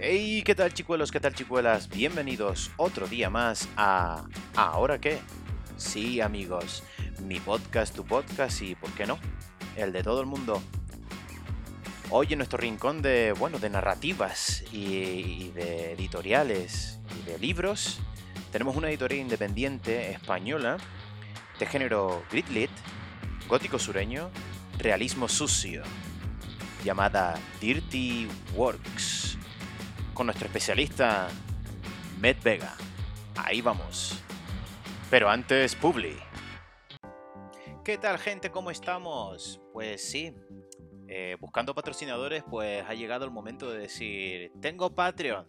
Hey, ¿qué tal chicuelos? ¿Qué tal chicuelas? Bienvenidos otro día más a ¿Ahora qué? Sí, amigos, mi podcast, tu podcast y, ¿por qué no? El de todo el mundo. Hoy en nuestro rincón de, bueno, de narrativas y, de editoriales y de libros, tenemos una editorial independiente española de género gritlit, gótico sureño, realismo sucio, llamada Dirty Works con nuestro especialista Med Vega. Ahí vamos. Pero antes, Publi. ¿Qué tal gente? ¿Cómo estamos? Pues sí, eh, buscando patrocinadores, pues ha llegado el momento de decir, tengo Patreon.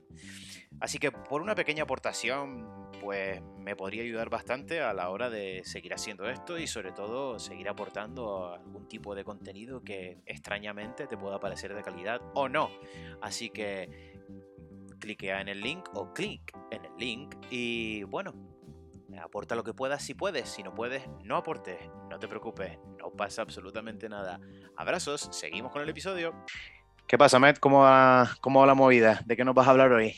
Así que por una pequeña aportación, pues me podría ayudar bastante a la hora de seguir haciendo esto y sobre todo seguir aportando algún tipo de contenido que extrañamente te pueda parecer de calidad o no. Así que cliquea en el link o clic en el link y bueno, aporta lo que puedas si puedes, si no puedes, no aportes, no te preocupes, no pasa absolutamente nada. Abrazos, seguimos con el episodio. ¿Qué pasa, Matt? ¿Cómo va, ¿Cómo va la movida? ¿De qué nos vas a hablar hoy?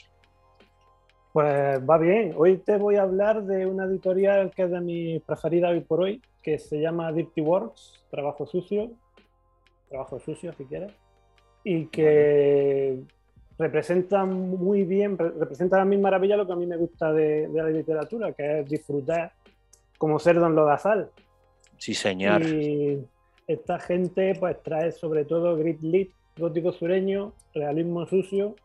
Pues va bien. Hoy te voy a hablar de una editorial que es de mi preferida hoy por hoy, que se llama Dirty Works, Trabajo Sucio. Trabajo Sucio, si quieres. Y que representa muy bien, representa a mí maravilla lo que a mí me gusta de, la literatura, que es disfrutar como cerdo en lodazal. Sí, señor. Y esta gente pues trae sobre todo grit lit, gótico sureño, realismo sucio,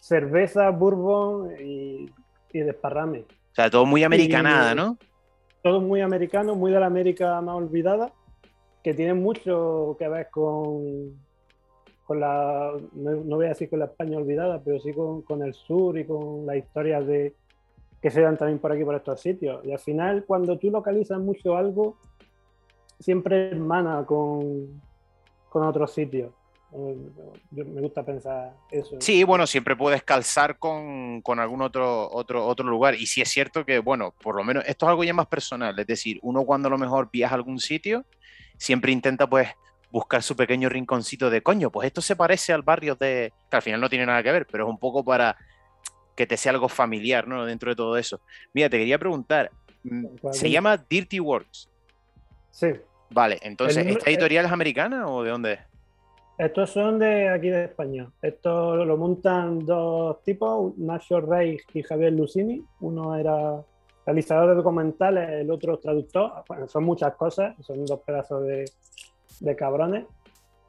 cerveza, bourbon y, desparrame. O sea, todo muy americanada, ¿no? Todo muy americano, muy de la América más olvidada, que tiene mucho que ver con, con la, no, voy a decir con la España olvidada, pero sí con, el sur y con las historias de, que se dan también por aquí, por estos sitios. Y al final, cuando tú localizas mucho algo, siempre hermana con, con otros sitios. me gusta pensar eso. Sí, bueno, siempre puedes calzar con, con, algún otro, otro, otro lugar. Y sí es cierto que, bueno, por lo menos esto es algo ya más personal. Es decir, uno cuando a lo mejor viaja a algún sitio, siempre intenta pues buscar su pequeño rinconcito de coño, pues esto se parece al barrio de. que al final no tiene nada que ver, pero es un poco para que te sea algo familiar, ¿no? Dentro de todo eso. Mira, te quería preguntar, mm, ¿se llama Dirty Works? Sí. Vale, entonces, ¿esta editorial es americana o de dónde es? Estos son de aquí de España. Esto lo montan dos tipos, Nacho Rey y Javier Lucini. Uno era realizador de documentales, el otro traductor. Bueno, son muchas cosas, son dos pedazos de, de cabrones,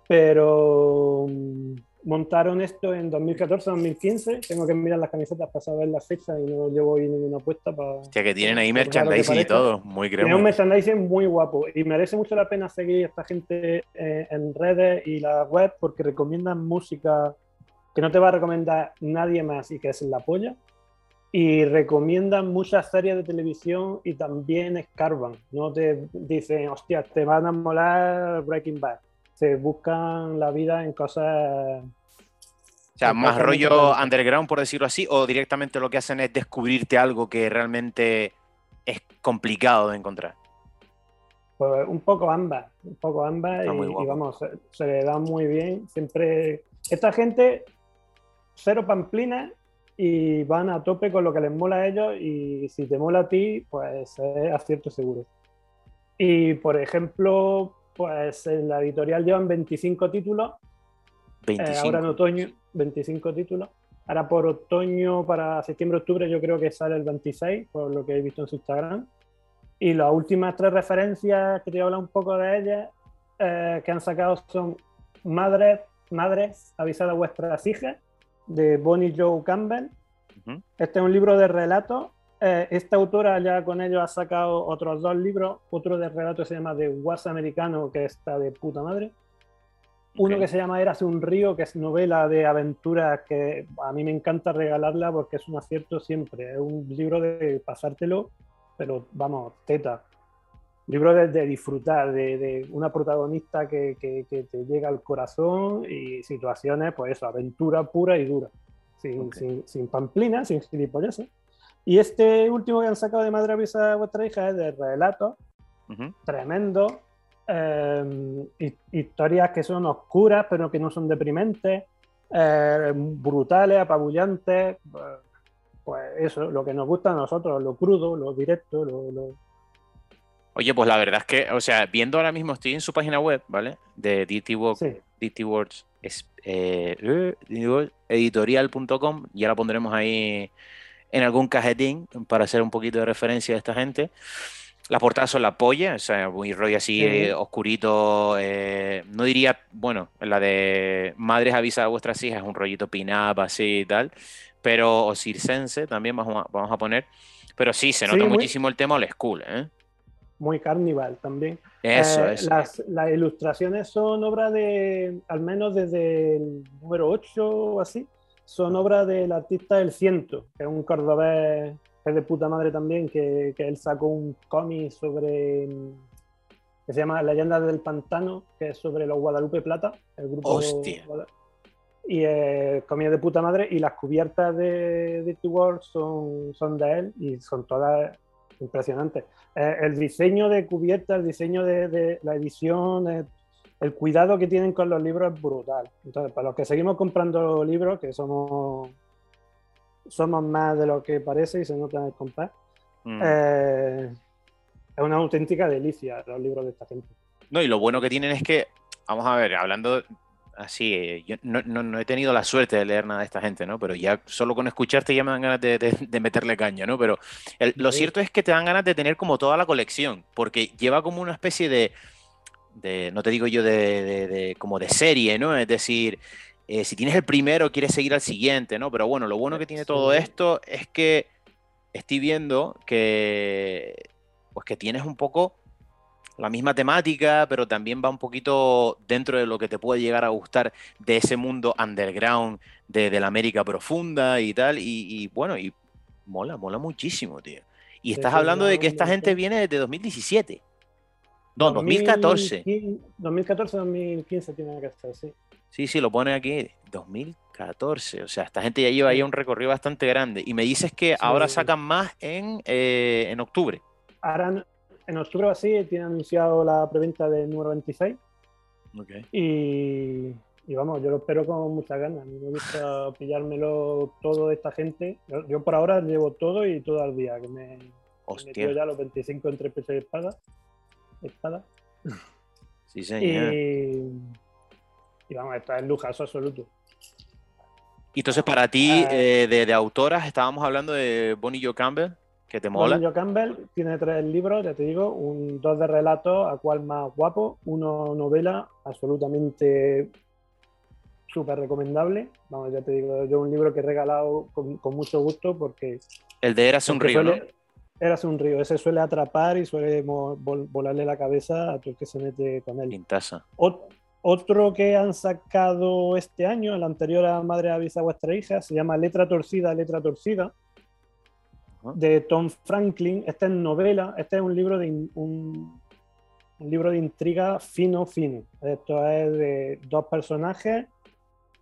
pero mm, montaron esto en 2014-2015. Tengo que mirar las camisetas para saber la fecha y no llevo hoy ninguna apuesta para. Hostia, que tienen ahí merchandising y todo, muy crema. Tienen un merchandising muy guapo y merece mucho la pena seguir a esta gente eh, en redes y la web porque recomiendan música que no te va a recomendar nadie más y que es la polla y recomiendan muchas series de televisión y también escarban. No te dicen, hostia, te van a molar Breaking Bad. Se buscan la vida en cosas. O sea, más rollo underground, por decirlo así, o directamente lo que hacen es descubrirte algo que realmente es complicado de encontrar. Pues un poco ambas, un poco ambas, y, y, vamos, se, se, le da muy bien. Siempre. Esta gente, cero pamplina y van a tope con lo que les mola a ellos y si te mola a ti, pues es acierto seguro. Y por ejemplo, pues en la editorial llevan 25 títulos. 25. Eh, ahora en otoño, 25 títulos. Ahora por otoño, para septiembre-octubre, yo creo que sale el 26, por lo que he visto en su Instagram. Y las últimas tres referencias que te voy a hablar un poco de ellas, eh, que han sacado son Madres, Madres, avisad a vuestras hijas, de Bonnie Joe Campbell. Este es un libro de relatos. Eh, esta autora ya con ello ha sacado otros dos libros. Otro de relatos se llama The Was Americano, que está de puta madre. Uno que se llama Érase un río, que es novela de aventuras que a mí me encanta regalarla porque es un acierto siempre. Es un libro de pasártelo, pero vamos, teta libro de, de disfrutar, de, una protagonista que, te llega al corazón y situaciones, pues eso, aventura pura y dura, sin, sin, pamplina, sin gilipollas. Y este último que han sacado de Madre Avisa a vuestra hija es de relatos, tremendo, em, historias que son oscuras pero que no son deprimentes, eh, brutales, apabullantes. Pues eso, lo que nos gusta a nosotros, lo crudo, lo directo, lo, Oye, pues la verdad es que, o sea, viendo ahora mismo, estoy en su página web, ¿vale? De DT, Words, eh, editorial.com, ya la pondremos ahí en algún cajetín para hacer un poquito de referencia a esta gente. Las portadas son la polla, o sea, muy rollo así eh, oscurito. Eh, no diría, bueno, la de Madres avisa a vuestras hijas, un rollito pin-up así y tal. Pero, o circense también vamos a, vamos a poner. Pero sí, se nota muchísimo el tema old school, ¿eh? Muy carnival también. Eso, eh, eso. Las, las, ilustraciones son obra de, al menos desde el número 8 o así, son obra del artista El Ciento, que es un cordobés es de puta madre también, que, que él sacó un cómic sobre que se llama Leyendas del Pantano, que es sobre los Guadalupe Plata, el grupo Hostia. y eh, de puta madre y las cubiertas de Dirty World son, son de él y son todas impresionantes. Eh, el diseño de cubiertas, el diseño de, de la edición, eh, el cuidado que tienen con los libros es brutal. Entonces, para los que seguimos comprando libros, que somos somos más de lo que parece y se nota en el compás. Mm. Eh, es una auténtica delicia los libros de esta gente. No, y lo bueno que tienen es que, vamos a ver, hablando así, eh, yo no, he tenido la suerte de leer nada de esta gente, ¿no? Pero ya solo con escucharte ya me dan ganas de, meterle caña, ¿no? Pero lo cierto es que te dan ganas de tener como toda la colección, porque lleva como una especie de, de no te digo yo de, como de serie, ¿no? Es decir, eh, si tienes el primero, quieres seguir al siguiente, ¿no? Pero bueno, lo bueno que tiene todo esto es que estoy viendo que, pues que tienes un poco la misma temática, pero también va un poquito dentro de lo que te puede llegar a gustar de ese mundo underground de, la América profunda y tal. Y, bueno, y mola, mola muchísimo, tío. Y estás hablando de que esta gente viene desde 2017. No, 2014. 2014, 2015 tiene que estar, sí. Sí, sí, lo pone aquí, 2014. O sea, esta gente ya lleva ahí un recorrido bastante grande. Y me dices que ahora sacan más en, eh, en octubre. Ahora, en octubre o así, tiene anunciado la preventa del número 26. Okay. Y, y, vamos, yo lo espero con muchas ganas. Me gusta pillármelo todo de esta gente. Yo, por ahora llevo todo y todo al día, que me, Hostia. ya los 25 entre peso y espada. Espada. Sí, señor. Y, y vamos, está en lujazo absoluto. Y entonces para ti, ah. eh, de, autoras, estábamos hablando de Bonnie Jo Campbell, que te mola. Jo Campbell tiene tres libros, ya te digo, un, dos de relatos, a cual más guapo, uno novela, absolutamente súper recomendable. Vamos, ya te digo, yo un libro que he regalado con, mucho gusto porque... El de Eras un río, suele, ¿no? Eras un río, ese suele atrapar y suele volarle la cabeza a todo el que se mete con él. Pintaza. Otro que han sacado este año, el anterior a Madre avisa a vuestra hija, se llama Letra Torcida, Letra Torcida, de Tom Franklin. Esta es novela, este es un libro de, un, libro de intriga fino, fino. Esto es de dos personajes,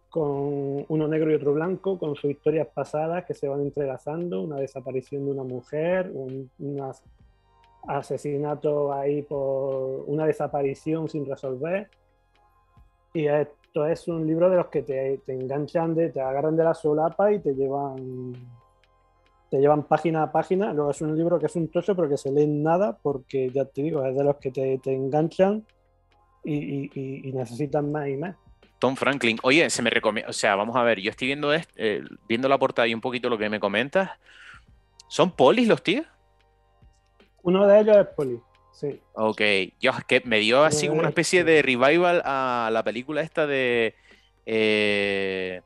con uno negro y otro blanco, con sus historias pasadas que se van entrelazando, una desaparición de una mujer, un, un asesinato ahí por una desaparición sin resolver y esto es un libro de los que te, enganchan, de, te agarran de la solapa y te llevan te llevan página a página. Luego es un libro que es un trozo, pero que se lee nada, porque ya te digo, es de los que te, enganchan y, necesitan más y más. Tom Franklin, oye, se me recomienda, o sea, vamos a ver, yo estoy viendo, eh, viendo la portada y un poquito lo que me comentas. ¿Son polis los tíos? Uno de ellos es poli. Sí. Ok, yo es que me dio así como una especie de revival a la película esta de eh,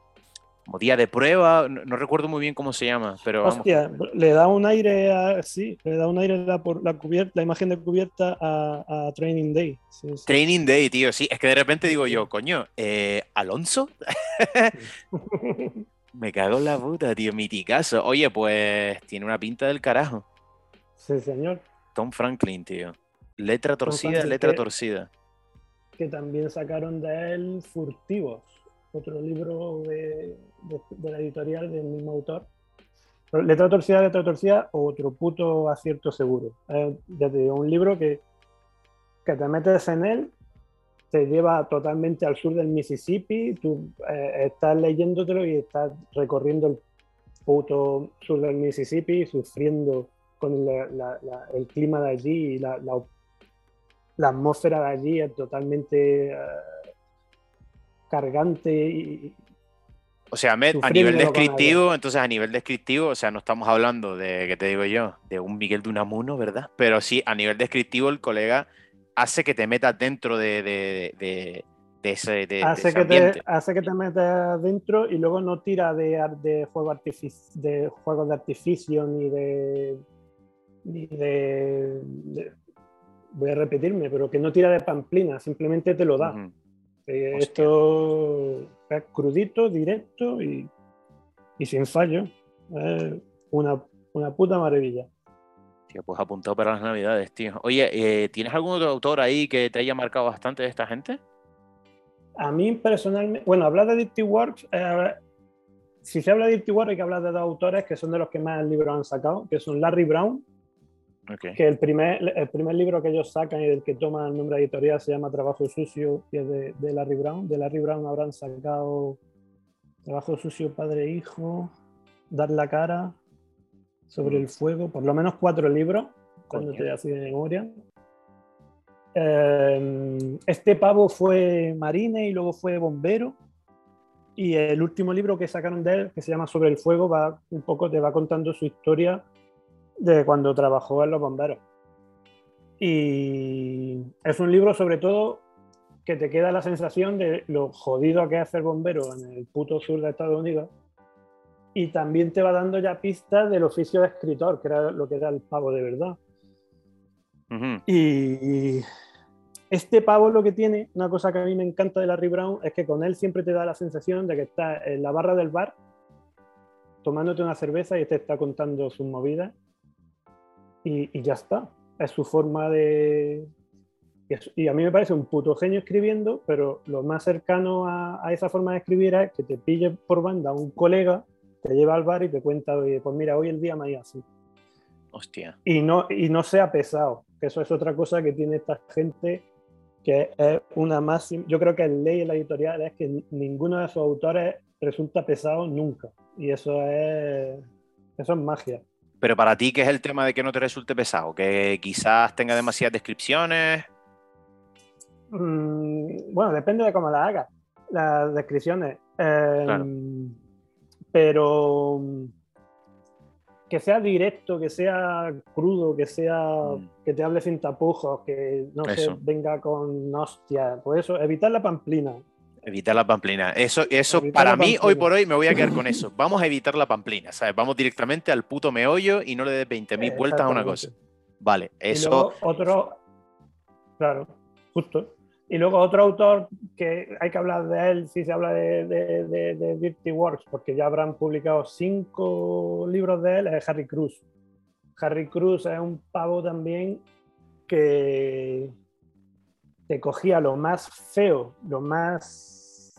como día de prueba, no, recuerdo muy bien cómo se llama, pero Hostia, le da un aire a, sí, le da un aire la, por la cubierta, la imagen de cubierta a, Training Day. Training Day, tío, sí, es que de repente digo yo, coño, eh, ¿Alonso? me cago en la puta, tío, miticazo. Oye, pues tiene una pinta del carajo. Sí, señor. Tom Franklin, tío. Letra torcida, letra torcida. Que también sacaron de él Furtivos, otro libro de, la editorial del mismo autor. letra torcida, letra torcida, otro puto acierto seguro. ya te digo, un libro que, que te metes en él te lleva totalmente al sur del Mississippi, tú eh, estás leyéndotelo y estás recorriendo el puto sur del Mississippi, sufriendo con el clima de allí y la, atmósfera de allí es totalmente eh, cargante y, o sea, a nivel descriptivo, entonces a nivel descriptivo, o sea, no estamos hablando de, ¿qué te digo yo? De un Miguel de Unamuno, ¿verdad? Pero sí, a nivel descriptivo, el colega hace que te metas dentro de, de, de, ese, de, hace, que te, hace que te metas dentro y luego no tira de, de, juego de juegos de artificio ni de, ni de, Voy a repetirme, pero que no tira de pamplina, simplemente te lo da. Eh, esto es crudito, directo y, y sin fallo. una, una puta maravilla. Tío, pues apuntado para las navidades, tío. Oye, eh, ¿tienes algún otro autor ahí que te haya marcado bastante de esta gente? A mí personalmente, bueno, hablar de Dirty Works, eh, si se habla de Dirty Works hay que hablar de dos autores que son de los que más libros han sacado, que son Larry Brown, que el primer, el primer libro que ellos sacan y del que toman el nombre editorial se llama Trabajo Sucio, y es de, de Larry Brown. De Larry Brown habrán sacado Trabajo Sucio, Padre e Hijo, Dar la Cara, sobre el fuego, por lo menos cuatro libros, cuando te así de memoria. Em, este pavo fue marine y luego fue bombero. Y el último libro que sacaron de él, que se llama Sobre el fuego, va un poco te va contando su historia de cuando trabajó en los bomberos. Y es un libro sobre todo que te queda la sensación de lo jodido que es el bombero en el puto sur de Estados Unidos y también te va dando ya pistas del oficio de escritor, que era lo que era el pavo de verdad. y, este pavo lo que tiene, una cosa que a mí me encanta de Larry Brown, es que con él siempre te da la sensación de que estás en la barra del bar tomándote una cerveza y te está contando sus movidas y, ya está. Es su forma de... Y a mí me parece un puto genio escribiendo, pero lo más cercano a, a esa forma de escribir es que te pille por banda un colega te lleva al bar y te cuenta, pues mira, hoy el día me ha ido así. Hostia. Y no, y no sea pesado, que eso es otra cosa que tiene esta gente, que es una máxima, yo creo que el ley en la editorial es que ninguno de sus autores resulta pesado nunca. Y eso es, eso es magia. Pero para ti, ¿qué es el tema de que no te resulte pesado? ¿Que quizás tenga demasiadas descripciones? Mm, bueno, depende de cómo la hagas. Las descripciones. Em, pero mm, que sea directo, que sea crudo, que sea mm. que te hable sin tapujos, que no se venga con hostia, pues eso, evitar la pamplina. Evitar la pamplina. Eso, eso para mí, hoy por hoy, me voy a quedar con eso. Vamos a evitar la pamplina, ¿sabes? Vamos directamente al puto meollo y no le des 20.000 vueltas a una cosa. Vale, eso. otro, claro, justo. Y luego otro autor que hay que hablar de él si se habla de, de, Dirty Works, porque ya habrán publicado cinco libros de él, es Harry Cruz. Harry Cruz es un pavo también que te cogía lo más feo, lo más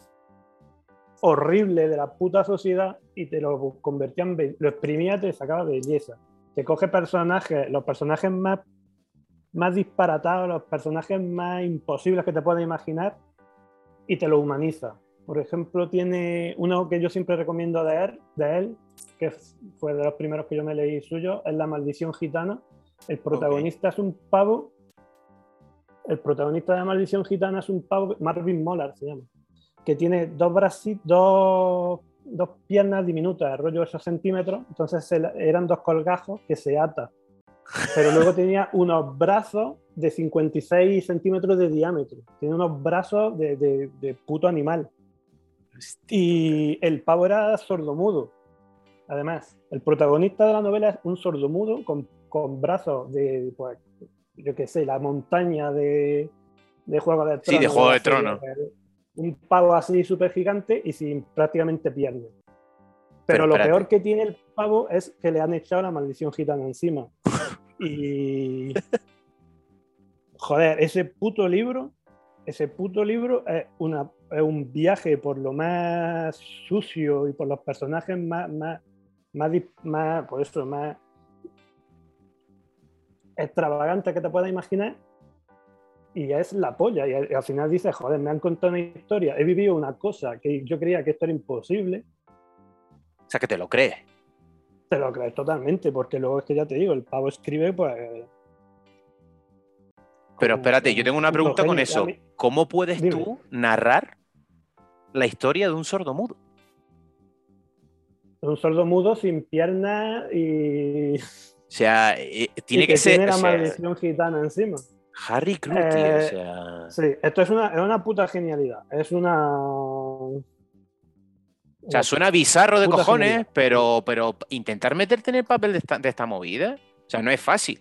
horrible de la puta sociedad y te lo convertía en... lo exprimía, te sacaba belleza. Te coge personajes, los personajes más más disparatados, los personajes más imposibles que te puedas imaginar y te lo humaniza. Por ejemplo, tiene uno que yo siempre recomiendo de él, de él que fue de los primeros que yo me leí suyo, es La Maldición Gitana. El protagonista es un pavo. El protagonista de Maldición Gitana es un pavo, Marvin Molar se llama, que tiene dos dos, dos piernas diminutas, rollo 8 centímetros. Entonces eran dos colgajos que se ata pero luego tenía unos brazos de 56 centímetros de diámetro. Tiene unos brazos de, puto animal. Y el pavo era sordomudo. Además, el protagonista de la novela es un sordomudo con, con brazos de, pues, yo qué sé, la montaña de, de Juego de Tronos. Sí, de Juego de Tronos. Un pavo así súper gigante y sin prácticamente piernas. Pero, lo peor que tiene el pavo es que le han echado la maldición gitana encima. Y. Joder, ese puto libro, ese puto libro es, una, es un viaje por lo más sucio y por los personajes más, más, más, por eso, más extravagante que te puedas imaginar. y es la polla. Y al, final dices, joder, me han contado una historia, he vivido una cosa que yo creía que esto era imposible. O sea, que te lo crees. Te lo crees totalmente, porque luego es que ya te digo, el pavo escribe, pues. Pero espérate, yo tengo una pregunta con eso. ¿Cómo puedes tú narrar la historia de un sordo mudo? Un sordo mudo sin piernas y. O sea, eh, tiene que, ser. Tiene la maldición gitana encima. Harry Cruz, o eh, sea. Sí, esto es una, es una puta genialidad. Es una. O sea, suena bizarro de cojones, pero, pero intentar meterte en el papel de esta, de esta movida, o sea, no es fácil.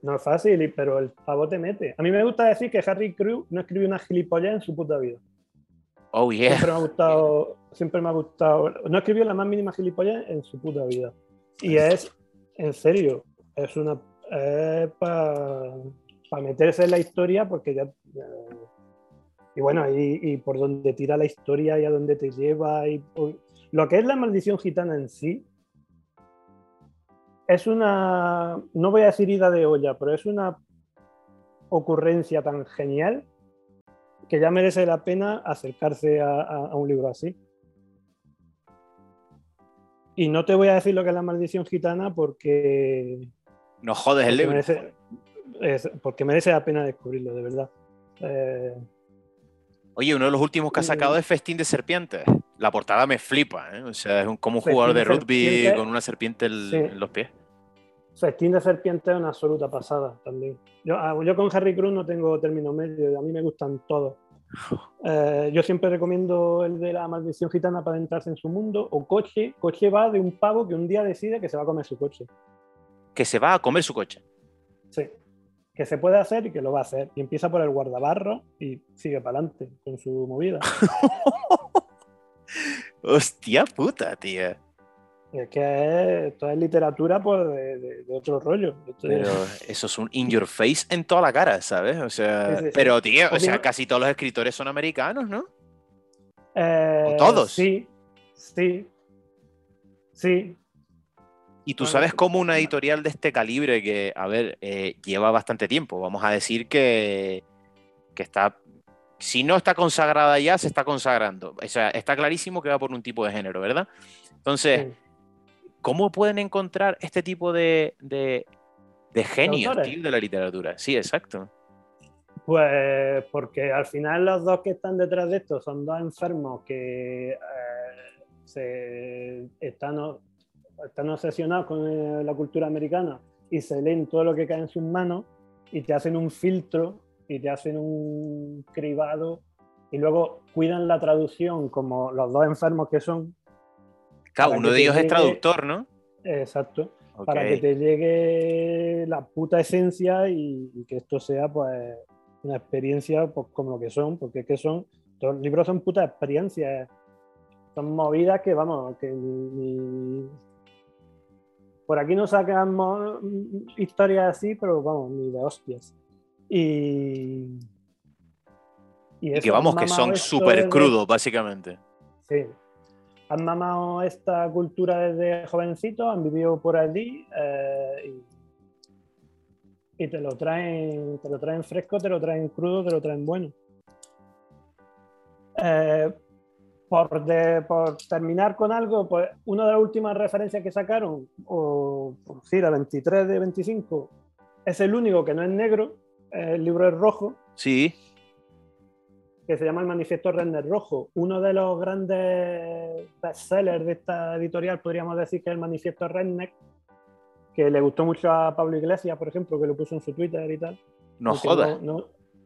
No es fácil, pero el pavo te mete. A mí me gusta decir que Harry Crew no escribió una gilipollas en su puta vida. Oh, yeah. Siempre me ha gustado, siempre me ha gustado. No escribió la más mínima gilipollas en su puta vida. Y es, en serio, es una. para meterse en la historia, porque ya. y bueno, y, por donde tira la historia y a dónde te lleva. Y, lo que es la maldición gitana en sí, es una. No voy a decir ida de olla, pero es una ocurrencia tan genial que ya merece la pena acercarse a, un libro así. Y no te voy a decir lo que es la maldición gitana porque. No jodes el libro porque merece la pena descubrirlo, de verdad. Eh, Oye, uno de los últimos que ha sacado es Festín de Serpientes. La portada me flipa, ¿eh? O sea, es un, como un jugador de rugby con una serpiente en los pies. Festín de Serpientes es una absoluta pasada también. Yo, ah, yo con Harry Cruz no tengo término medio, a mí me gustan todos. Eh, yo siempre recomiendo el de la maldición gitana para entrarse en su mundo, o Coche. Coche va de un pavo que un día decide que se va a comer su coche. Que se va a comer su coche. Sí que se puede hacer y que lo va a hacer. Y empieza por el guardabarro y sigue para adelante con su movida. Hostia puta, tía. Es que esto es literatura pues, de, otro rollo. pero eso es un in your face en toda la cara, ¿sabes? O sea, pero tío, o sea, casi todos los escritores son americanos, ¿no? Eh, todos? Sí, sí. Sí, y tú sabes cómo una editorial de este calibre, que, a ver, eh, lleva bastante tiempo, vamos a decir que, que está, si no está consagrada ya, se está consagrando. O sea, está clarísimo que va por un tipo de género, ¿verdad? Entonces, ¿cómo pueden encontrar este tipo de, de, de genios de la literatura? Sí, exacto. Pues porque al final los dos que están detrás de esto son dos enfermos que eh, se están están obsesionados con eh, la cultura americana y se leen todo lo que cae en sus manos y te hacen un filtro y te hacen un cribado y luego cuidan la traducción como los dos enfermos que son. Claro, uno de ellos es traductor, ¿no? Exacto. Para que te llegue la puta esencia y, que esto sea pues una experiencia pues, como lo que son, porque es que son, los libros son putas experiencias, son movidas que vamos, que ni, por aquí no sacamos historias así, pero vamos, ni de hostias. Y. Y, que vamos, que son súper crudos, básicamente. Sí. Han mamado esta cultura desde jovencito, han vivido por allí eh, y, te lo traen, te lo traen fresco, te lo traen crudo, te lo traen bueno. Eh, por, terminar con algo, pues una de las últimas referencias que sacaron, o sí, la 23 de 25, es el único que no es negro, el libro es rojo. Sí. Que se llama El Manifiesto Renner Rojo. Uno de los grandes bestsellers de esta editorial, podríamos decir que es el Manifiesto Redneck, que le gustó mucho a Pablo Iglesias, por ejemplo, que lo puso en su Twitter y tal. No jodas.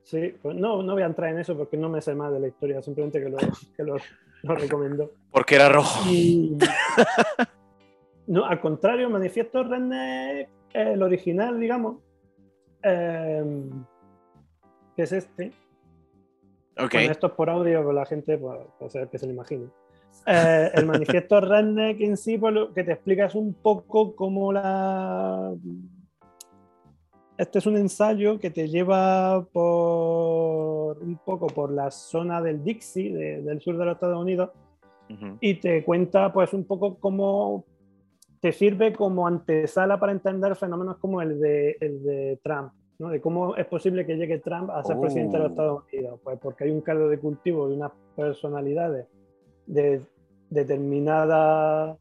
sí, pues no, no voy a entrar en eso porque no me sé más de la historia, simplemente que lo, que lo, lo recomiendo. Porque era rojo. no, al contrario, Manifiesto René, el original, digamos, em, que es este. Ok. esto es por audio, pero la gente pues, puede que se lo imagine. Eh, el manifiesto Redneck en sí, pues, lo que te explica es un poco cómo la este es un ensayo que te lleva por un poco por la zona del Dixie, del sur de los Estados Unidos, y te cuenta pues un poco cómo te sirve como antesala para entender fenómenos como el de, el de Trump, ¿no? De cómo es posible que llegue Trump a ser presidente de los oh. Estados Unidos. Pues porque hay un caldo de cultivo de unas personalidades de determinada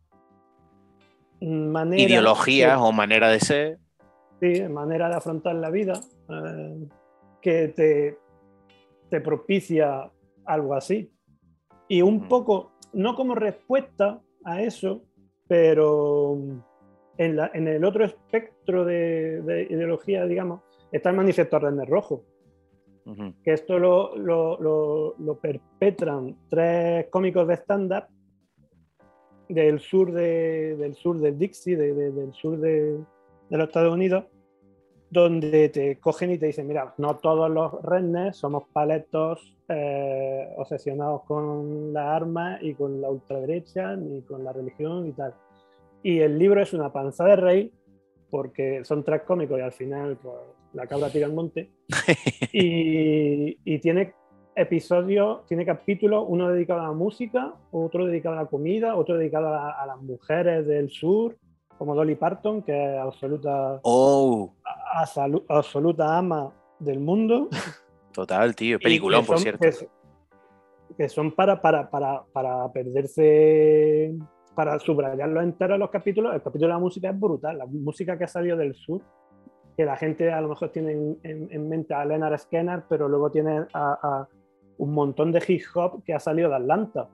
manera... Ideologías o manera de ser. Sí, manera de afrontar la vida eh, que te, te propicia algo así. Y un mm. poco, no como respuesta a eso, pero en, la, en el otro espectro de, ideología, digamos, está el manifiesto René Rojo. Que esto lo, lo, lo, perpetran tres cómicos de stand-up del sur, de, del sur del Dixie, del sur de, los Estados Unidos, donde te cogen y te dicen, mira, no todos los rednecks somos paletos eh, obsesionados con la arma y con la ultraderecha, ni con la religión y tal. Y el libro es una panza de rey, porque son tres cómicos y al final pues, la cabra tira al monte. y, y tiene episodios, tiene capítulos, uno dedicado a la música, otro dedicado a la comida, otro dedicado a, las mujeres del sur, como Dolly Parton, que es absoluta, oh. absoluta ama del mundo. Total, tío. Peliculón, por cierto. Que, son para, para, para, para perderse, para subrayarlo entero los capítulos. El capítulo de la música es brutal. La música que ha salido del sur que la gente a lo mejor tiene en, mente a Leonard Skinner, pero luego tiene a, un montón de hip hop que ha salido de Atlanta.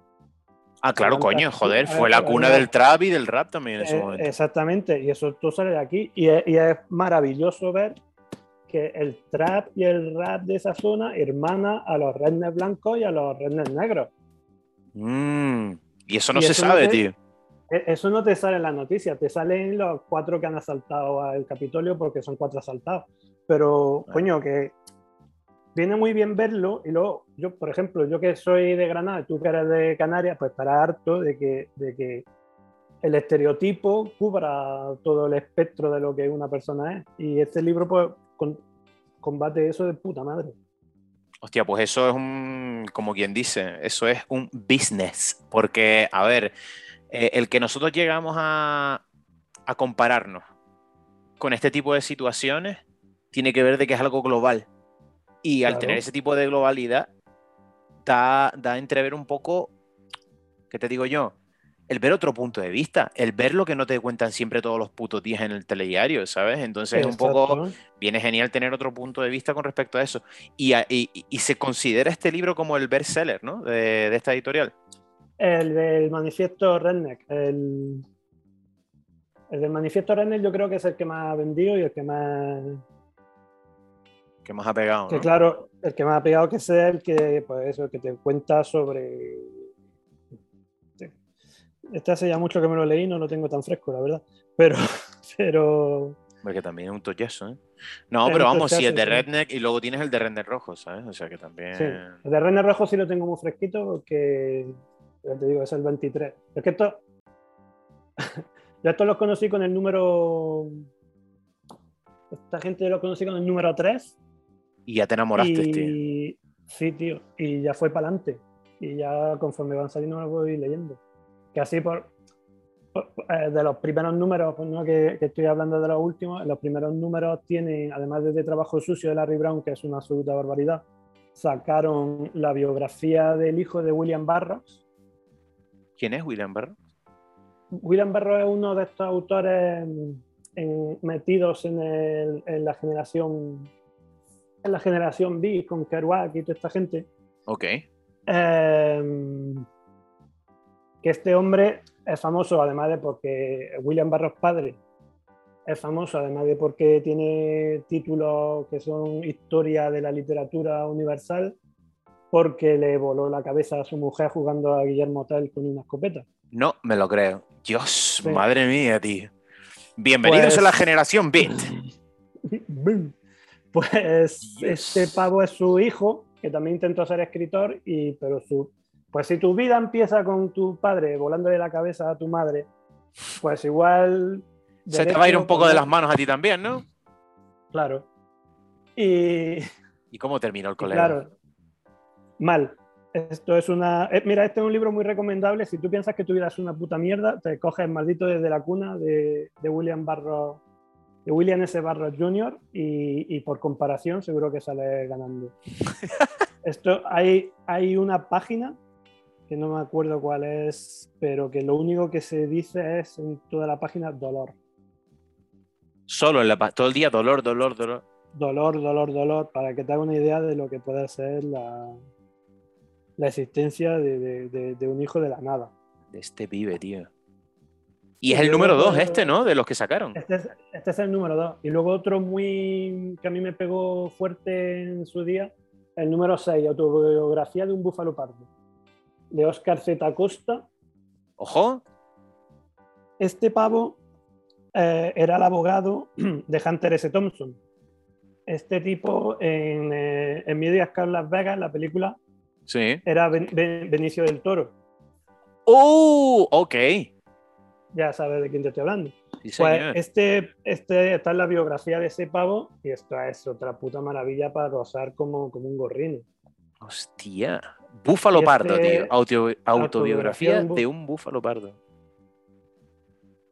Ah, claro, coño, joder, fue la cuna del trap y del rap también en ese eh, momento. Exactamente, y eso todo sale de aquí. Y es, maravilloso ver que el trap y el rap de esa zona hermana a los rednecks blancos y a los rednecks negros. Mm, y eso no se sabe, tío. E, eso no te sale en las noticias, te salen los cuatro que han asaltado al Capitolio porque son cuatro asaltados. Pero, coño, que viene muy bien verlo y luego yo, por ejemplo, yo que soy de Granada y tú que eres de Canarias, pues estarás harto de que, de que el estereotipo cubra todo el espectro de lo que una persona es. Y este libro pues combate eso de puta madre. Hostia, pues eso es un, como quien dice, eso es un business. Porque, a ver, eh, el que nosotros llegamos a, a compararnos con este tipo de situaciones tiene que ver de que es algo global y al tener ese tipo de globalidad, da, da a entrever un poco, ¿qué te digo yo? El ver otro punto de vista, el ver lo que no te cuentan siempre todos los putos días en el telediario, ¿sabes? Entonces, un poco, viene genial tener otro punto de vista con respecto a eso. Y, y, se considera este libro como el bestseller, ¿no? De, de esta editorial. El del manifiesto Redneck. El, el del manifiesto Redneck yo creo que es el que más ha vendido y el que más que más ha pegado. Que claro, el que más ha pegado que sea el que, pues eso, que te cuenta sobre. Este hace ya mucho que me lo leí, no lo tengo tan fresco, la verdad. Pero. pero... Porque también es un toyeso, ¿eh? No, pero vamos, si es de Redneck y luego tienes el de Redneck Rojo, ¿sabes? O sea que también. Sí, el de Redneck Rojo sí lo tengo muy fresquito porque. Ya te digo, es el 23. Es que esto. ya esto lo conocí con el número. Esta gente lo conocí con el número 3 y ya te enamoraste, tío. Sí, tío. Y ya fue para adelante. Y ya conforme van saliendo lo voy leyendo. Que así por, eh, de los primeros números, pues no que, estoy hablando de los últimos, los primeros números tienen, además de este Trabajo Sucio de Larry Brown, que es una absoluta barbaridad, sacaron la biografía del hijo de William Barrows. ¿Quién es William Barrows? William Barrows es uno de estos autores metidos en, en la generación en la generación B con Kerouac y toda esta gente. Ok. Em, que este hombre es famoso además de porque William Barros padre es famoso además de porque tiene títulos que son historia de la literatura universal porque le voló la cabeza a su mujer jugando a Guillermo Tell con una escopeta. No, me lo creo. Dios, madre mía, tío. Bienvenidos a la pues generación Beat. Pues este pavo es su hijo, que también intentó ser escritor, y, pero su, pues si tu vida empieza con tu padre volándole la cabeza a tu madre, pues igual... Se te va a ir un poco de las manos a ti también, ¿no? Claro. Y... ¿Y cómo terminó el colegio? Claro. Mal. Esto es una... Eh, mira, este es un libro muy recomendable. Si tú piensas que tu vida es una puta mierda, te coges Maldito desde la cuna de, de William Barrow William S. Barros Jr. Y, por comparación seguro que sale ganando. Esto hay, hay una página que no me acuerdo cuál es, pero que lo único que se dice es en toda la página dolor. Solo en la todo el día dolor, dolor, dolor. Dolor, dolor, dolor, para que te haga una idea de lo que puede ser la, la existencia de, un hijo de la nada. De este pibe, tío. Y es el número dos este, ¿no? De los que sacaron. Este es, este es el número dos. Y luego otro muy que a mí me pegó fuerte en su día, el número 6, autobiografía de un búfalo pardo, de Oscar Z. Costa. Ojo. Este pavo eh, era el abogado de Hunter S. Thompson. Este tipo en, eh, en Medias Las Vegas, la película, sí. era Benicio del Toro. ¡Oh! Ok ya sabes de quién te estoy hablando. pues este, este está en la biografía de ese pavo y esto es otra puta maravilla para rozar como, como un gorrino. Hostia. Búfalo pardo, este tío. autobiografía de un, búfalo pardo.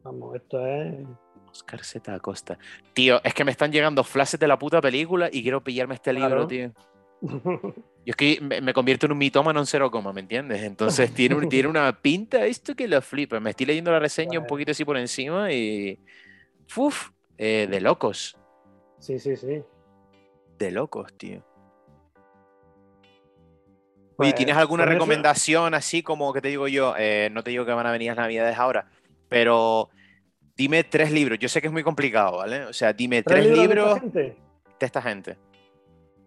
Vamos, esto es. Oscar Z. Acosta. Tío, es que me están llegando flashes de la puta película y quiero pillarme este libro, tío. Yo es que me, convierto en un mitómano en cero coma, ¿me entiendes? Entonces tiene, tiene una pinta esto que lo flipa. Me estoy leyendo la reseña un poquito así por encima y. ¡Uf! Eh, de locos. Sí, sí, sí. De locos, tío. Oye, ¿tienes pues, alguna recomendación así como que te digo yo? Eh, no te digo que van a venir las navidades ahora, pero dime tres libros. Yo sé que es muy complicado, ¿vale? O sea, dime tres, libros, de esta gente.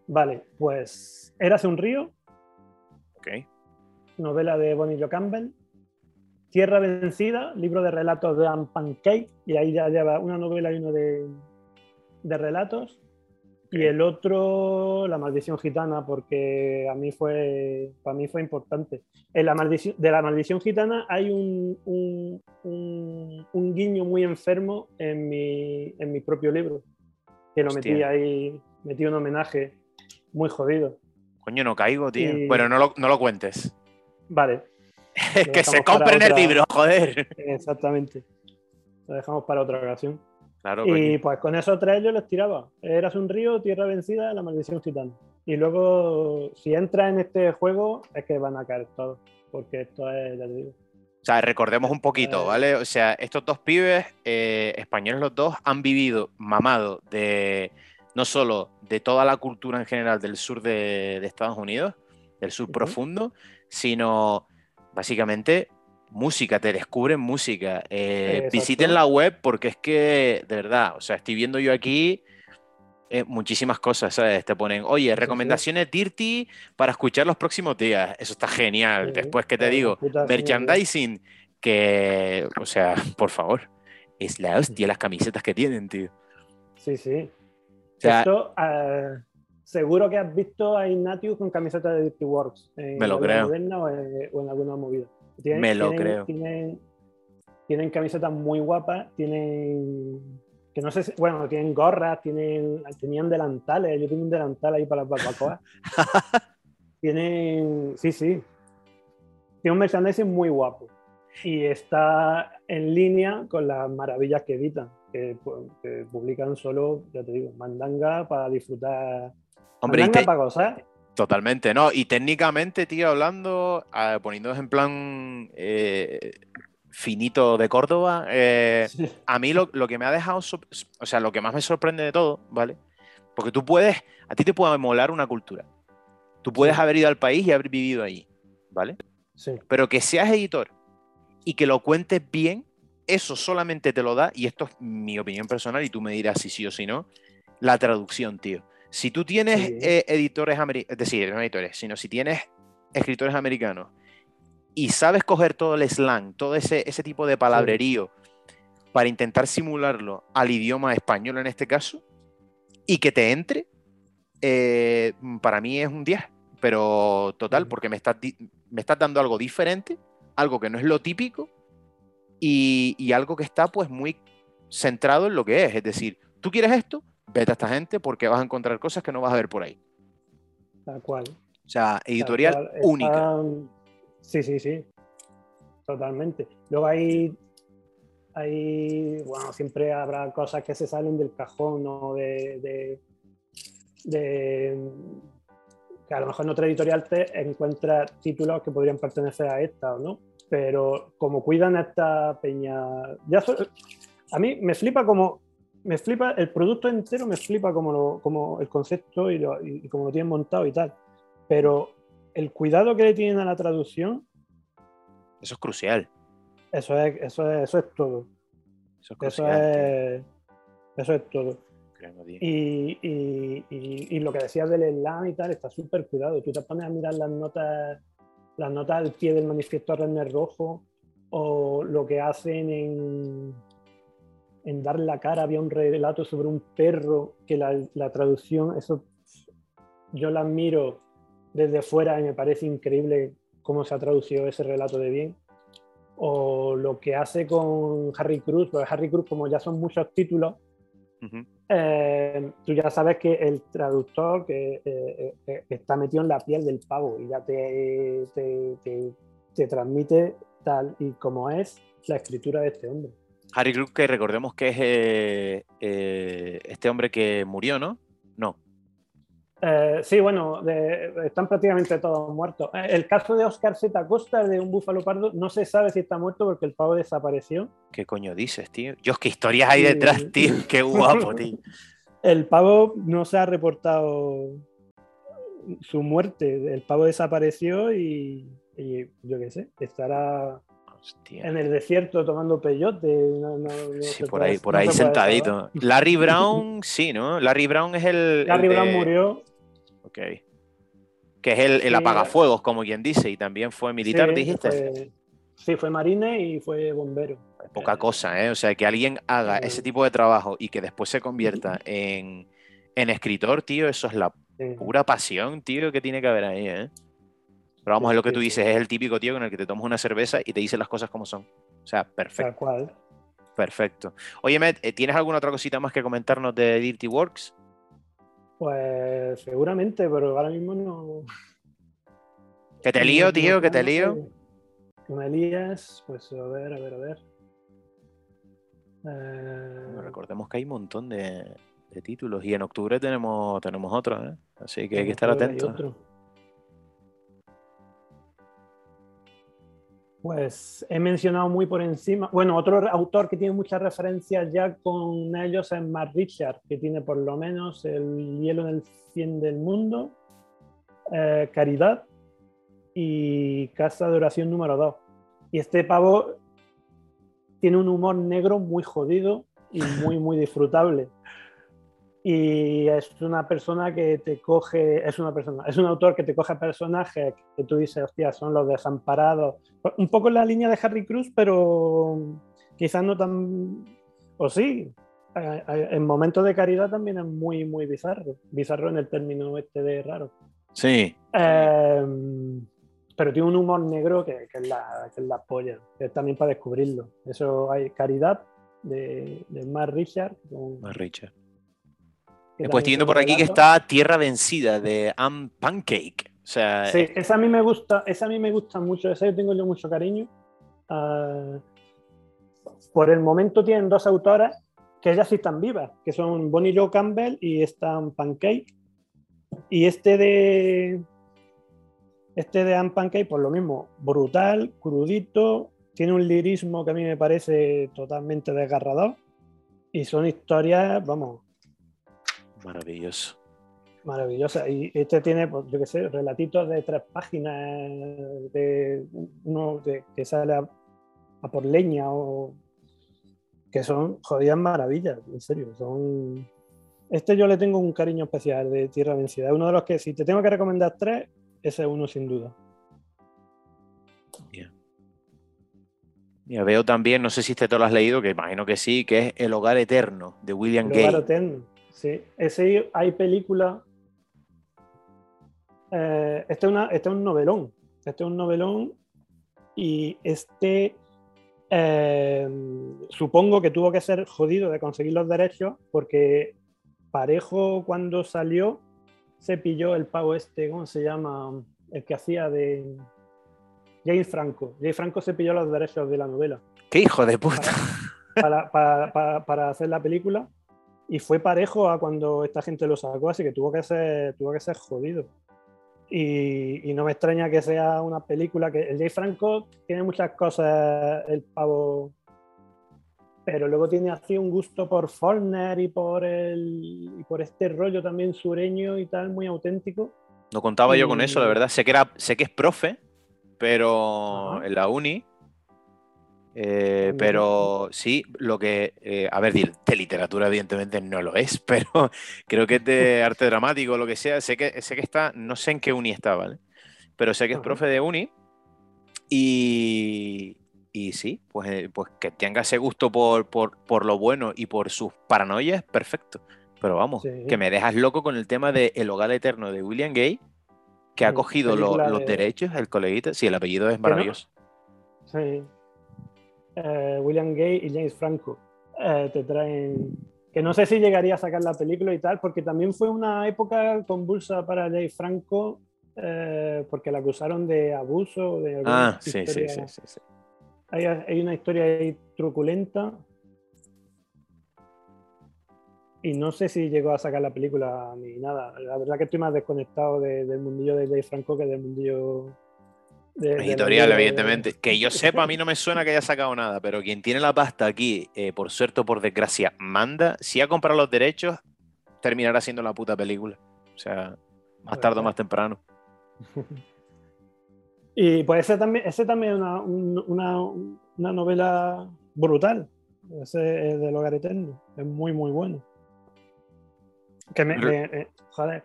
Vale, pues Érase un río. Ok. Novela de Bonnie Campbell. Tierra Vencida, libro de relatos de Anne Pancake, y ahí ya lleva una novela y uno de, relatos. Y el otro, La Maldición Gitana, porque a mí fue, para mí fue importante. En la maldición, de La Maldición Gitana hay un, un, guiño muy enfermo en mi, en mi propio libro, que lo metí ahí, metí un homenaje muy jodido. Coño, no caigo, tío. Bueno, no lo, no lo cuentes. Vale. que se compren el libro, joder. Exactamente. Lo dejamos para otra ocasión. Claro, y pues con esos tres yo los tiraba. Eras un río, tierra vencida, la maldición gitana. Y luego, si entras en este juego, es que van a caer todos. Porque esto es, ya te digo. O sea, recordemos un poquito, ¿vale? O sea, estos dos pibes, eh, españoles los dos, han vivido mamado de no solo de toda la cultura en general del sur de, Estados Unidos, del sur profundo, sino básicamente música, te descubren música. Eh, visiten la web porque es que, de verdad, o sea, estoy viendo yo aquí eh, muchísimas cosas, ¿sabes? Te ponen, oye, recomendaciones Dirty para escuchar los próximos días. Eso está genial. Después, ¿qué te digo? Merchandising, que, o sea, por favor, es la hostia las camisetas que tienen, tío. Sí, sí. Esto, eh, seguro que has visto a Ignatius con camiseta de Dirty Works. En me lo creo. o, en, alguna movida. me lo creo. Tienen, camisetas muy guapas, tienen que no sé bueno, tienen gorras, tienen, tenían delantales, yo tengo un delantal ahí para las barbacoas. tienen, sí, sí, tiene un merchandising muy guapo y está en línea con las maravillas que editan que, publican solo, ya te digo, mandanga para disfrutar. Hombre, mandanga para gozar. Totalmente, ¿no? Y técnicamente, tío, hablando, uh, poniéndonos en plan eh, finito de Córdoba, eh, a mí lo, que me ha dejado, o sea, lo que más me sorprende de todo, ¿vale? Porque tú puedes, a ti te puede molar una cultura. Tú puedes haber ido al país y haber vivido ahí, ¿vale? Sí. Pero que seas editor y que lo cuentes bien, eso solamente te lo da, y esto es mi opinión personal, y tú me dirás si sí o si no, la traducción, tío. Si tú tienes eh, editores americanos, es decir, no editores, sino si tienes escritores americanos y sabes coger todo el slang, todo ese, ese tipo de palabrerío para intentar simularlo al idioma español en este caso, y que te entre, eh, para mí es un 10, pero total, porque me estás, me estás dando algo diferente, algo que no es lo típico, y, algo que está pues muy centrado en lo que es. Es decir, tú quieres esto, vete a esta gente porque vas a encontrar cosas que no vas a ver por ahí. Tal cual. O sea, editorial única. Sí, sí, sí. Totalmente. Luego hay Ahí, bueno, siempre habrá cosas que se salen del cajón o de, de, que a lo mejor en otra editorial te encuentra títulos que podrían pertenecer a esta, ¿no? Pero como cuidan a esta peña, ya a mí me flipa como me flipa el producto entero, me flipa como, como el concepto y, lo, y como lo tienen montado y tal. Pero el cuidado que le tienen a la traducción. Eso es crucial. Eso es, eso es, eso es todo. Eso es, eso es, todo. Y, y, y, lo que decías del slam y tal, está súper cuidado. Tú te pones a mirar las notas, las notas al pie del manifiesto Renner Rojo o lo que hacen en, en Dar la cara. Había un relato sobre un perro que la, la traducción, eso yo la admiro desde fuera y me parece increíble cómo se ha traducido ese relato de bien. O lo que hace con Harry Cruz, porque Harry Cruz, como ya son muchos títulos, eh, tú ya sabes que el traductor que eh, eh, está metido en la piel del pavo y ya te, te, transmite tal y como es la escritura de este hombre. Harry Cruz, que recordemos que es este hombre que murió, ¿no? Eh, sí, bueno, están prácticamente todos muertos. Eh, el caso de Oscar Z. Costa, de un búfalo pardo, no se sabe si está muerto porque el pavo desapareció. ¿Qué coño dices, tío? Dios, qué historias hay detrás, tío. Qué guapo, tío. el pavo no se ha reportado su muerte. El pavo desapareció y, yo qué sé, estará en el desierto tomando peyote. sí, por ahí, por ahí sentadito. Larry Brown, sí, ¿no? Larry Brown es el. Larry Brown murió Ok. Que es el, apagafuegos, como quien dice, y también fue militar, dijiste. sí, fue marine y fue bombero. Poca cosa, ¿eh? O sea, que alguien haga ese tipo de trabajo y que después se convierta en, escritor, tío, eso es la pura pasión, tío, que tiene que haber ahí, ¿eh? Pero vamos, a lo que tú dices, es el típico tío con el que te tomas una cerveza y te dice las cosas como son. O sea, perfecto. Tal cual. Perfecto. Oye, Matt, eh, ¿tienes alguna otra cosita más que comentarnos de Dirty Works? Pues seguramente, pero ahora mismo no. ¿Que te lío, tío? ¿Que te lío? Que me lías, pues a ver, a ver, a ver. Eh, recordemos que hay un montón de, títulos y en octubre tenemos, tenemos otro, ¿eh? así que hay que estar atentos. Pues he mencionado muy por encima. Bueno, otro autor que tiene muchas referencias ya con ellos es Mark Richard, que tiene por lo menos El hielo en el cien del mundo, eh, Caridad y Casa de oración número 2. Y este pavo tiene un humor negro muy jodido y muy, muy disfrutable y es una persona que te coge, es una persona, es un autor que te coge personajes que tú dices, hostia, son los desamparados, un poco en la línea de Harry Cruz, pero quizás no tan, o sí, en momentos de caridad también es muy, muy bizarro, bizarro en el término este de raro. Sí. Em, pero tiene un humor negro que, es, la, que es la polla, que es también para descubrirlo. Eso hay caridad de, de Mark Richard. Mark Richard Después estoy viendo por aquí que está Tierra Vencida de Am Pancake. O sea, sí, esa a mí me gusta, esa a mí me gusta mucho, esa yo tengo yo mucho cariño. Ah, por el momento tienen dos autoras que ellas sí están vivas, que son Bonnie Joe Campbell y Stan Pancake. Y este de este de Anne Pancake, por lo mismo, brutal, crudito, tiene un lirismo que a mí me parece totalmente desgarrador. Y son historias, vamos, Maravilloso. Maravillosa. Y este tiene, pues, yo qué sé, relatitos de tres páginas, de uno de, que sale a, por leña o que son jodidas maravillas, en serio. Son. Este yo le tengo un cariño especial de Tierra Vencida. Es uno de los que, si te tengo que recomendar tres, ese es uno sin duda. Ya veo también, no sé si este te lo has leído, que imagino que sí, que es El Hogar Eterno de William Gay. El Hogar Eterno. Sí, ese hay película. Eh, este, es este es un novelón. Este es un novelón. Y este eh, supongo que tuvo que ser jodido de conseguir los derechos porque Parejo cuando salió se pilló el pavo este, ¿cómo se llama? El que hacía de James Franco. James Franco se pilló los derechos de la novela. ¡Qué hijo de puta! para, hacer la película y fue parejo a cuando esta gente lo sacó, así que tuvo que ser, tuvo que ser jodido. Y, no me extraña que sea una película que el Jay Franco tiene muchas cosas, el pavo, pero luego tiene así un gusto por Faulkner y por, el, y por este rollo también sureño y tal, muy auténtico. No contaba yo con eso, la verdad. Sé que, era, sé que es profe, pero en la uni. Eh, pero sí, lo que. Eh, a ver, de literatura, evidentemente no lo es, pero creo que es de arte dramático o lo que sea. Sé que, sé que está. No sé en qué uni está, ¿vale? Pero sé que es profe de uni. Y, y sí, pues, eh, pues que tenga ese gusto por, por, lo bueno y por sus paranoias, perfecto. Pero vamos, que me dejas loco con el tema de El Hogar Eterno de William Gay, que ha mm, cogido los derechos, el coleguita. Sí, el apellido es maravilloso. Sí. Eh, William Gay y James Franco eh, te traen. Que no sé si llegaría a sacar la película y tal, porque también fue una época convulsa para James Franco, eh, porque la acusaron de abuso. De ah, sí, sí, sí, sí, Hay, hay una historia ahí truculenta y no sé si llegó a sacar la película ni nada. La verdad que estoy más desconectado del mundillo de Dave Franco que del mundillo de, editorial, evidentemente. Que yo sepa, a mí no me suena que haya sacado nada, pero quien tiene la pasta aquí, eh, por suerte o por desgracia, manda. Si ha comprado los derechos, terminará siendo la puta película. O sea, más tarde o más temprano. y pues ese también, ese también es una, una, novela brutal. Ese es del Hogar Eterno. Es muy, muy bueno. Que me, eh, joder.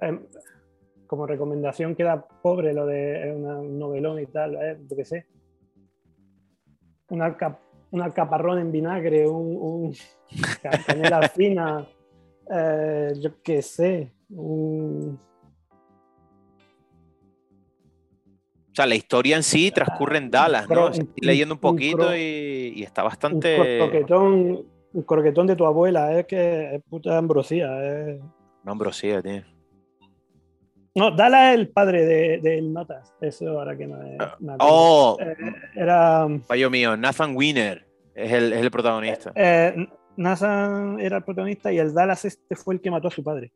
Em, como recomendación queda pobre lo de eh, un novelón y tal, ¿eh? yo qué sé. Un, alcaparrón en vinagre, un, un canela fina, eh, yo qué sé. O sea, la historia en sí transcurre en Dallas, ¿no? Estoy leyendo un poquito y, está bastante. Un un croquetón de tu abuela, es que es puta ambrosía. Es... Una ambrosía, tío. No, Dala es el padre de, de Notas. Eso ahora que no es. Ah, oh, eh, era. Fallo mío, Nathan Wiener es el, es el protagonista. Eh, eh, Nathan era el protagonista y el Dallas este fue el que mató a su padre.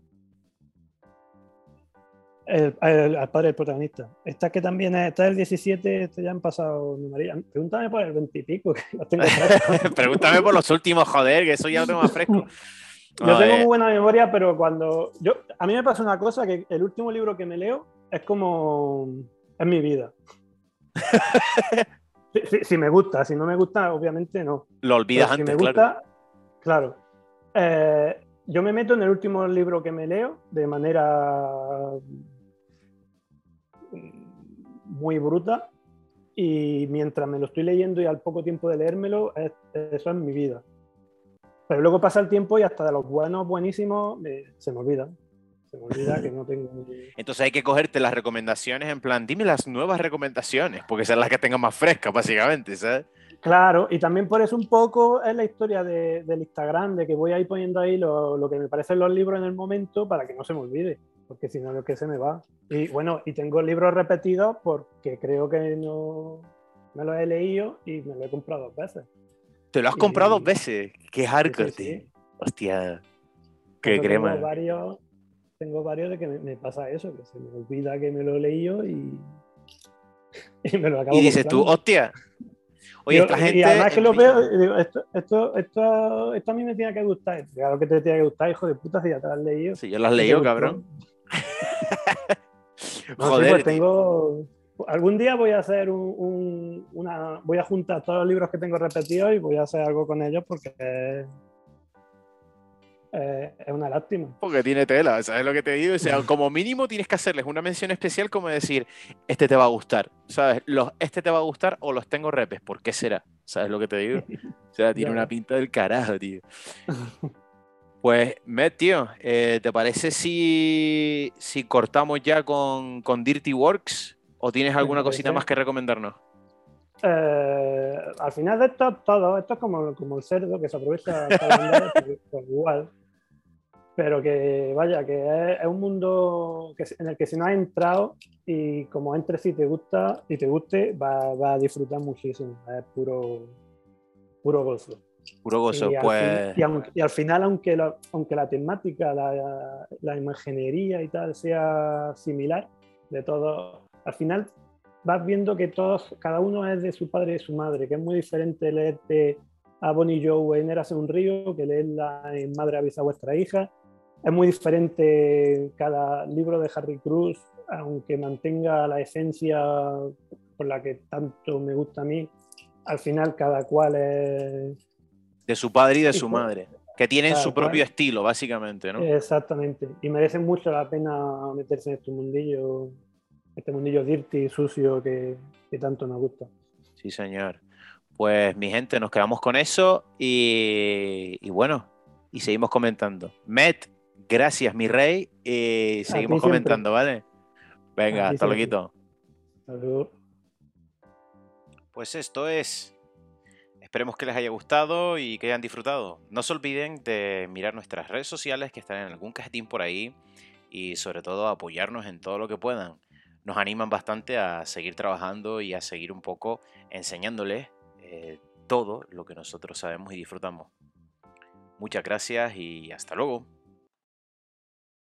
El, al padre del protagonista. Esta que también es, esta el 17, este ya han pasado María. Pregúntame por el 20 y pico, que lo tengo Pregúntame por los últimos, joder, que eso ya lo tengo más fresco. Yo tengo muy buena memoria, pero cuando. Yo, a mí me pasa una cosa: que el último libro que me leo es como. Es mi vida. si, me gusta, si no me gusta, obviamente no. Lo olvidas antes, si me gusta, claro. Eh, yo me meto en el último libro que me leo de manera muy bruta y mientras me lo estoy leyendo y al poco tiempo de leérmelo, eso es mi vida. Pero luego pasa el tiempo y hasta de los buenos, buenísimos, se me olvida. Se me olvida que no tengo... Entonces hay que cogerte las recomendaciones en plan, dime las nuevas recomendaciones, porque son las que tengan más frescas, básicamente, ¿sabes? Claro, y también por eso un poco es la historia del Instagram, de que voy a ir poniendo ahí lo, lo, que me parecen los libros en el momento para que no se me olvide porque si no, lo que se me va. Y bueno, y tengo libros repetidos porque creo que no me los he leído y me lo he comprado dos veces. ¿Te lo has comprado dos veces? ¡Qué hardcore, sí, Hostia, qué crema. Tengo varios, tengo varios de que me, pasa eso, que se me olvida que me lo he leído y, y me lo acabo Y dices tú, hostia, Oye, esta gente. Y además que lo veo, digo, esto, esto, esto, esto, a mí me tiene que gustar. Claro que te tiene que gustar, hijo de puta, si ya te lo has leído. Si yo lo has leído, cabrón. Joder. Pues tengo. Algún día voy a hacer un, una. Voy a juntar todos los libros que tengo repetidos y voy a hacer algo con ellos porque eh, es una lástima. Porque tiene tela, ¿sabes lo que te digo? O sea, como mínimo tienes que hacerles una mención especial como decir, este te va a gustar, ¿sabes? Los, este te va a gustar o los tengo repes, ¿por qué será? ¿Sabes lo que te digo? O sea, tiene una pinta del carajo, tío. Pues, Met, tío, eh, ¿te parece si, si cortamos ya con, con Dirty Works? ¿O tienes alguna cosita más que recomendarnos? Eh, al final de esto, todo, esto es como, como el cerdo que se aprovecha para vender, pues, igual. Pero que vaya, que es, un mundo que, en el que si no has entrado y como entres y te gusta y te guste, vas va a disfrutar muchísimo. Es puro, puro gozo. Puro gozo, y pues. Al y, al final, aunque la, aunque la temática, la, la, imaginería y tal sea similar, de todo, al final vas viendo que todos, cada uno es de su padre y de su madre, que es muy diferente leerte a Bonnie Joe en Érase un río que leerla en Madre avisa a vuestra hija. Es muy diferente cada libro de Harry Cruz, aunque mantenga la esencia por la que tanto me gusta a mí, al final cada cual es de su padre y de su madre, que tienen su propio estilo, básicamente, ¿no? Exactamente, y merece mucho la pena meterse en este mundillo, este mundillo dirty, sucio, que, tanto nos gusta. Sí, señor. Pues mi gente, nos quedamos con eso y, bueno, y seguimos comentando. Met, gracias mi rey, y seguimos comentando, ¿vale? Venga, hasta luego. Pues esto es Esperemos que les haya gustado y que hayan disfrutado. No se olviden de mirar nuestras redes sociales que están en algún cajetín por ahí y sobre todo apoyarnos en todo lo que puedan. Nos animan bastante a seguir trabajando y a seguir un poco enseñándoles eh, todo lo que nosotros sabemos y disfrutamos. Muchas gracias y hasta luego.